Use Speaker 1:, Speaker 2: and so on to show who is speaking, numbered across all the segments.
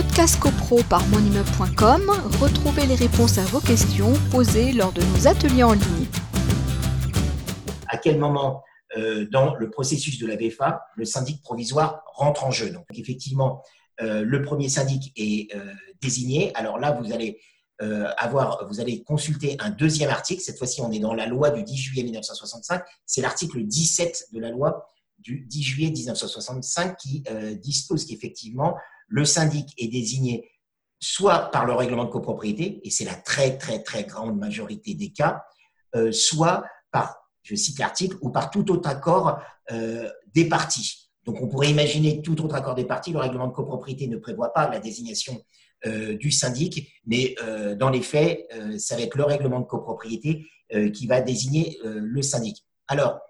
Speaker 1: podcast copro par monimmeuble.com, retrouvez les réponses à vos questions posées lors de nos ateliers en ligne.
Speaker 2: À quel moment euh, dans le processus de la VFA, le syndic provisoire rentre en jeu? Donc, effectivement, euh, le premier syndic est euh, désigné. Alors là, vous allez avoir, vous allez consulter un deuxième article. Cette fois-ci, on est dans la loi du 10 juillet 1965. C'est l'article 17 de la loi du 10 juillet 1965 qui dispose qu'effectivement, le syndic est désigné soit par le règlement de copropriété, et c'est la très, très, très grande majorité des cas, soit par je cite l'article, ou par tout autre accord euh, des parties. Donc on pourrait imaginer tout autre accord des parties. Le règlement de copropriété ne prévoit pas la désignation euh, du syndic, mais euh, dans les faits, c'est avec le règlement de copropriété qui va désigner le syndic. Alors,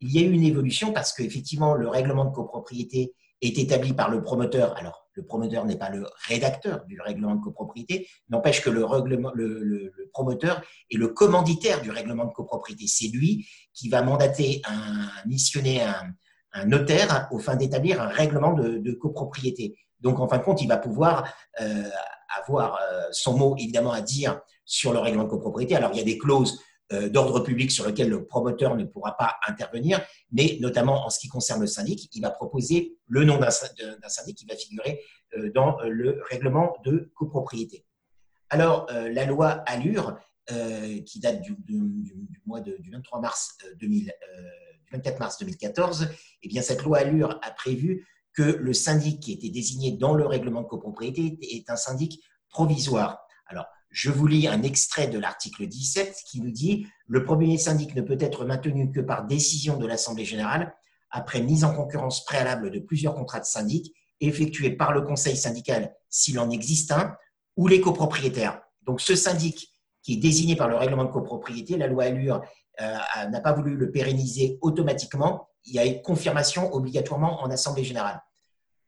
Speaker 2: il y a eu une évolution parce qu'effectivement, le règlement de copropriété est établi par le promoteur. Le promoteur n'est pas le rédacteur du règlement de copropriété, n'empêche que le, promoteur est le commanditaire du règlement de copropriété. C'est lui qui va mandater, un, missionner un, notaire au fin d'établir un règlement de, copropriété. Donc, en fin de compte, il va pouvoir euh, avoir euh, son mot, évidemment, à dire sur le règlement de copropriété. Alors, il y a des clauses d'ordre public sur lequel le promoteur ne pourra pas intervenir, mais notamment en ce qui concerne le syndic, il va proposer le nom d'un syndic qui va figurer euh, dans euh, le règlement de copropriété. Alors, la loi Allure, qui date du, mois du 23 mars 2000, 24 mars 2014, eh bien, cette loi Allure a prévu que le syndic qui était désigné dans le règlement de copropriété est un syndic provisoire. Alors, je vous lis un extrait de l'article 17 qui nous dit Le premier syndic ne peut être maintenu que par décision de l'Assemblée générale après mise en concurrence préalable de plusieurs contrats de syndic effectués par le conseil syndical s'il en existe un ou les copropriétaires. Donc ce syndic qui est désigné par le règlement de copropriété, la loi Allure euh, n'a pas voulu le pérenniser automatiquement. Il y a une confirmation obligatoirement en Assemblée générale.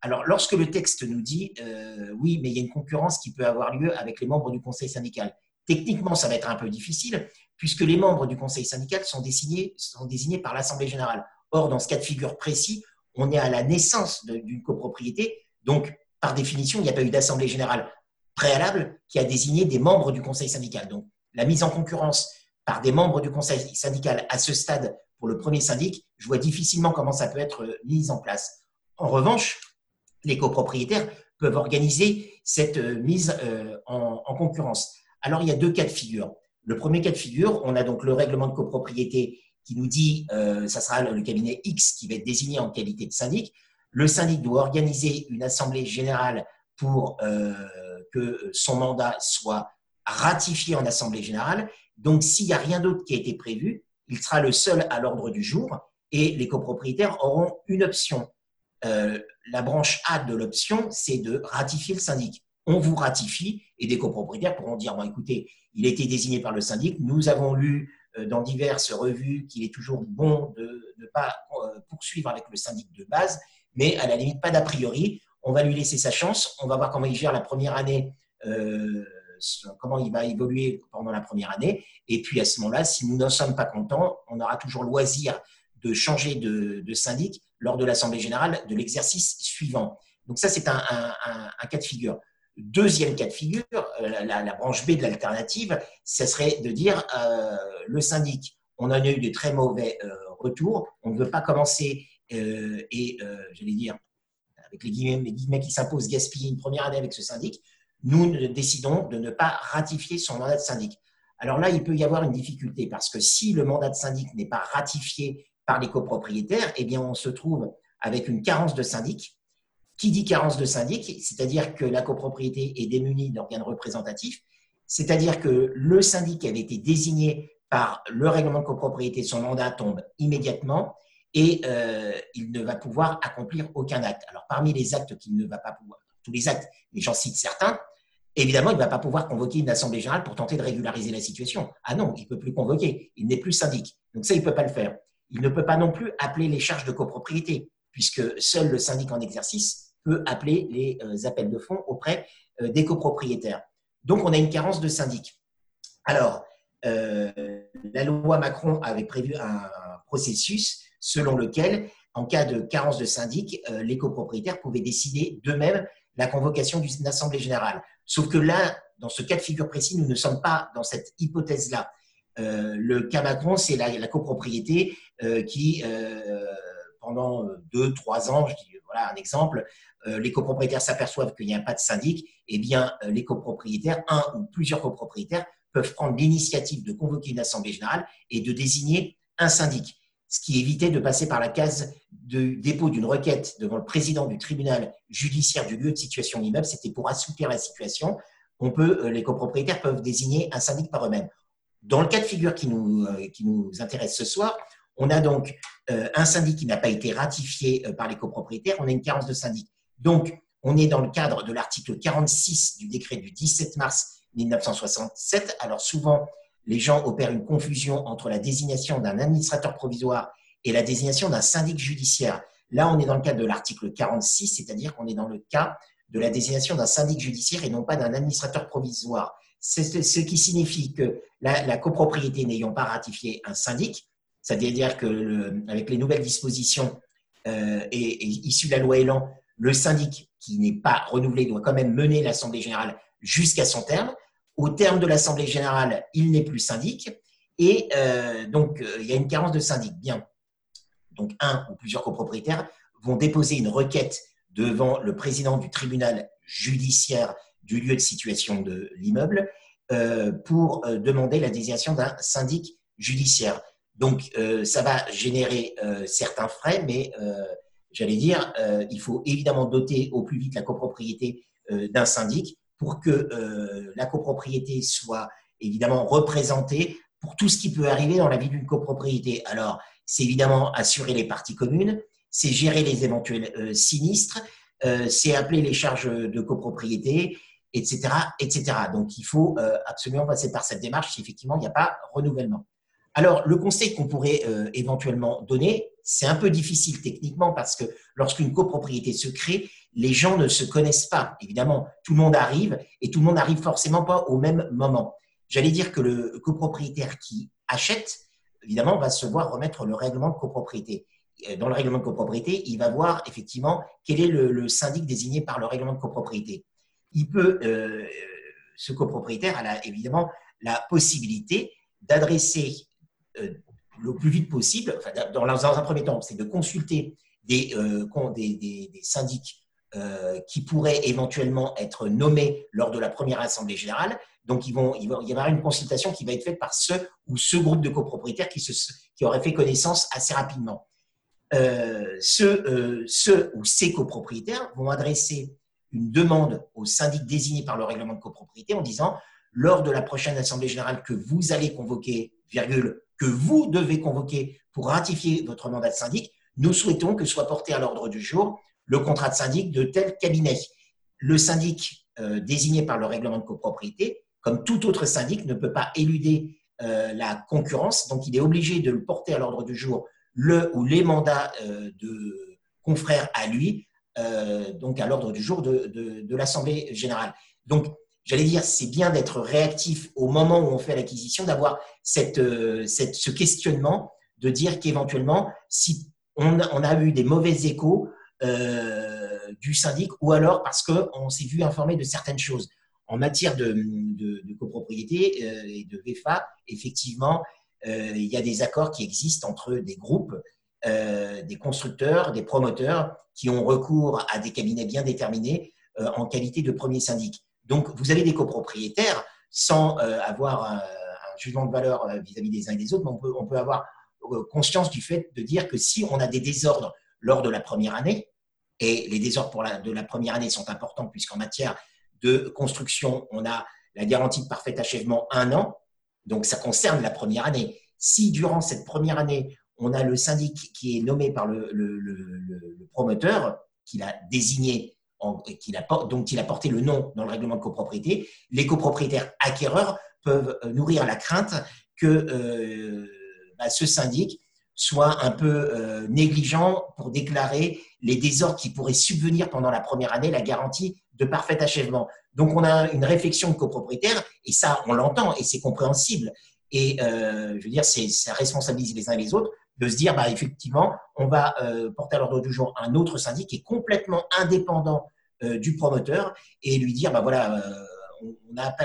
Speaker 2: Alors, lorsque le texte nous dit euh, oui, mais il y a une concurrence qui peut avoir lieu avec les membres du conseil syndical, techniquement, ça va être un peu difficile puisque les membres du conseil syndical sont désignés, sont désignés par l'Assemblée générale. Or, dans ce cas de figure précis, on est à la naissance d'une copropriété, donc par définition, il n'y a pas eu d'Assemblée générale préalable qui a désigné des membres du conseil syndical. Donc, la mise en concurrence par des membres du conseil syndical à ce stade pour le premier syndic, je vois difficilement comment ça peut être mis en place. En revanche, les copropriétaires peuvent organiser cette euh, mise euh, en, concurrence. Alors, il y a deux cas de figure. Le premier cas de figure, on a donc le règlement de copropriété qui nous dit, euh, ça sera le cabinet X qui va être désigné en qualité de syndic. Le syndic doit organiser une assemblée générale pour que son mandat soit ratifié en assemblée générale. Donc, s'il n'y a rien d'autre qui a été prévu, il sera le seul à l'ordre du jour et les copropriétaires auront une option euh, la branche A de l'option, c'est de ratifier le syndic. On vous ratifie et des copropriétaires pourront dire, bon, écoutez, il a été désigné par le syndic, nous avons lu euh, dans diverses revues qu'il est toujours bon de ne pas euh, poursuivre avec le syndic de base, mais à la limite, pas d'a priori. On va lui laisser sa chance, on va voir comment il gère la première année, comment il va évoluer pendant la première année. Et puis à ce moment-là, si nous n'en sommes pas contents, on aura toujours loisir de changer de syndic lors de l'Assemblée générale de l'exercice suivant. Donc ça, c'est un, cas de figure. Deuxième cas de figure, euh, la, branche B de l'alternative, ce serait de dire euh, le syndic, on en a eu de très mauvais euh, retours, on ne veut pas commencer et, j'allais dire, avec les guillemets, les guillemets qui s'imposent, gaspiller une première année avec ce syndic, nous décidons de ne pas ratifier son mandat de syndic. Alors là, il peut y avoir une difficulté parce que si le mandat de syndic n'est pas ratifié par les copropriétaires, eh bien, on se trouve avec une carence de syndic. Qui dit carence de syndic C'est-à-dire que la copropriété est démunie d'organes représentatifs, c'est-à-dire que le syndic avait été désigné par le règlement de copropriété, son mandat tombe immédiatement et euh, il ne va pouvoir accomplir aucun acte. Alors, parmi les actes qu'il ne va pas pouvoir, tous les actes, mais j'en cite certains, évidemment, il ne va pas pouvoir convoquer une assemblée générale pour tenter de régulariser la situation. Ah non, il ne peut plus convoquer, il n'est plus syndic. Donc ça, il ne peut pas le faire il ne peut pas non plus appeler les charges de copropriété, puisque seul le syndic en exercice peut appeler les euh, appels de fonds auprès euh, des copropriétaires. Donc, on a une carence de syndic. Alors, euh, la loi Macron avait prévu un processus selon lequel en cas de carence de syndic, les copropriétaires pouvaient décider d'eux-mêmes la convocation d'une assemblée générale. Sauf que là, dans ce cas de figure précis, nous ne sommes pas dans cette hypothèse-là. Le cas Macron, c'est la, copropriété qui, pendant deux, trois ans, je dis voilà un exemple, les copropriétaires s'aperçoivent qu'il n'y a pas de syndic, eh bien, les copropriétaires, un ou plusieurs copropriétaires, peuvent prendre l'initiative de convoquer une assemblée générale et de désigner un syndic, ce qui évitait de passer par la case de dépôt d'une requête devant le président du tribunal judiciaire du lieu de situation de l'immeuble. C'était pour assouplir la situation. On peut, euh, les copropriétaires peuvent désigner un syndic par eux-mêmes. Dans le cas de figure qui nous, euh, qui nous intéresse ce soir, on a donc euh, un syndic qui n'a pas été ratifié par les copropriétaires, on a une carence de syndic. Donc, on est dans le cadre de l'article 46 du décret du 17 mars 1967. Alors souvent, les gens opèrent une confusion entre la désignation d'un administrateur provisoire et la désignation d'un syndic judiciaire. Là, on est dans le cadre de l'article 46, c'est-à-dire qu'on est dans le cas de la désignation d'un syndic judiciaire et non pas d'un administrateur provisoire. C'est ce qui signifie que la, copropriété n'ayant pas ratifié un syndic, c'est-à-dire que avec les nouvelles dispositions euh, et, issues de la loi Elan, le syndic qui n'est pas renouvelé doit quand même mener l'assemblée générale jusqu'à son terme. Au terme de l'Assemblée générale, il n'est plus syndic. Et euh, donc, euh, il y a une carence de syndic. Bien. Donc, un ou plusieurs copropriétaires vont déposer une requête devant le président du tribunal judiciaire du lieu de situation de l'immeuble euh, pour demander la désignation d'un syndic judiciaire. Donc, ça va générer certains frais, mais j'allais dire, il faut évidemment doter au plus vite la copropriété d'un syndic pour que euh, la copropriété soit évidemment représentée pour tout ce qui peut arriver dans la vie d'une copropriété. Alors, c'est évidemment assurer les parties communes, c'est gérer les éventuels euh, sinistres, euh, c'est appeler les charges de copropriété, etc., etc. Donc, il faut absolument passer par cette démarche si effectivement il n'y a pas renouvellement. Alors, le conseil qu'on pourrait éventuellement donner, c'est un peu difficile techniquement parce que lorsqu'une copropriété se crée, les gens ne se connaissent pas. Évidemment, tout le monde arrive et tout le monde n'arrive forcément pas au même moment. J'allais dire que le copropriétaire qui achète, évidemment, va se voir remettre le règlement de copropriété. Euh, dans le règlement de copropriété, il va voir effectivement quel est le, syndic désigné par le règlement de copropriété. Il peut, euh, ce copropriétaire a évidemment la possibilité d'adresser euh, le plus vite possible, dans, un premier temps, c'est de consulter des, des, syndics qui pourraient éventuellement être nommés lors de la première assemblée générale. Donc, il va y avoir une consultation qui va être faite par ce ou ce groupe de copropriétaires qui, se, qui auraient fait connaissance assez rapidement. Euh, euh, ceux, ou ces copropriétaires vont adresser une demande au syndic désigné par le règlement de copropriété en disant lors de la prochaine assemblée générale que vous allez convoquer, virgule, que vous devez convoquer pour ratifier votre mandat de syndic, nous souhaitons que soit porté à l'ordre du jour le contrat de syndic de tel cabinet. Le syndic euh, désigné par le règlement de copropriété, comme tout autre syndic, ne peut pas éluder euh, la concurrence, donc il est obligé de le porter à l'ordre du jour, le ou les mandats euh, de confrères à lui, donc à l'ordre du jour de, l'Assemblée générale. Donc, j'allais dire, c'est bien d'être réactif au moment où on fait l'acquisition, d'avoir cette, ce questionnement, de dire qu'éventuellement, si on a eu des mauvais échos, euh, du syndic ou alors parce qu'on s'est vu informer de certaines choses. En matière de, copropriété euh, et de VFA, effectivement, euh, il y a des accords qui existent entre des groupes, des constructeurs, des promoteurs qui ont recours à des cabinets bien déterminés en qualité de premier syndic. Donc, vous avez des copropriétaires sans avoir un, jugement de valeur vis-à-vis des uns et des autres, mais on peut, avoir conscience du fait de dire que si on a des désordres lors de la première année, et les désordres de la première année sont importants puisqu'en matière de construction, on a la garantie de parfait achèvement un an. Donc, ça concerne la première année. Si durant cette première année, on a le syndic qui est nommé par le, promoteur, qu'il a désigné, en, qu'il a, dont il a porté le nom dans le règlement de copropriété, les copropriétaires acquéreurs peuvent euh, nourrir la crainte que euh, bah, ce syndic soit un peu euh, négligent pour déclarer les désordres qui pourraient subvenir pendant la première année, la garantie de parfait achèvement. Donc, on a une réflexion copropriétaire, et ça, on l'entend, et c'est compréhensible. Et euh, je veux dire, ça responsabilise les uns et les autres de se dire, bah, effectivement, on va euh, porter à l'ordre du jour un autre syndic qui est complètement indépendant euh, du promoteur et lui dire, bah, voilà, on, a,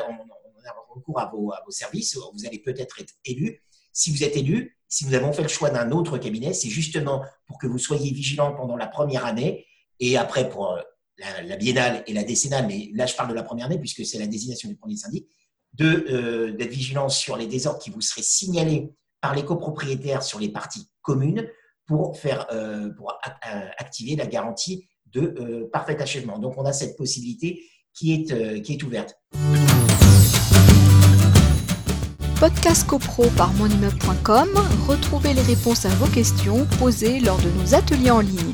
Speaker 2: recours à vos, à vos services, vous allez peut-être être élu. Si vous êtes élu, si nous avons fait le choix d'un autre cabinet, c'est justement pour que vous soyez vigilant pendant la première année et après pour la, biennale et la décennale, mais là je parle de la première année puisque c'est la désignation du premier syndic, d'être vigilant sur les désordres qui vous seraient signalés par les copropriétaires sur les parties communes pour, faire, euh, pour activer la garantie de euh, parfait achèvement. Donc, on a cette possibilité qui est, euh, qui est ouverte.
Speaker 1: Podcast CoPro par monimmeuble.com, retrouvez les réponses à vos questions posées lors de nos ateliers en ligne.